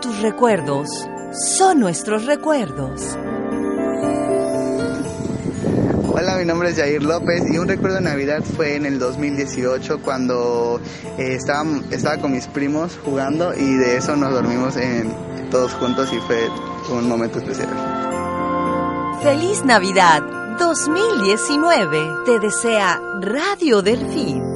Tus recuerdos son nuestros recuerdos. Hola, mi nombre es Jair López y un recuerdo de Navidad fue en el 2018 cuando eh, estaba, estaba con mis primos jugando y de eso nos dormimos en, todos juntos y fue un momento especial. Feliz Navidad 2019 te desea Radio Delfín.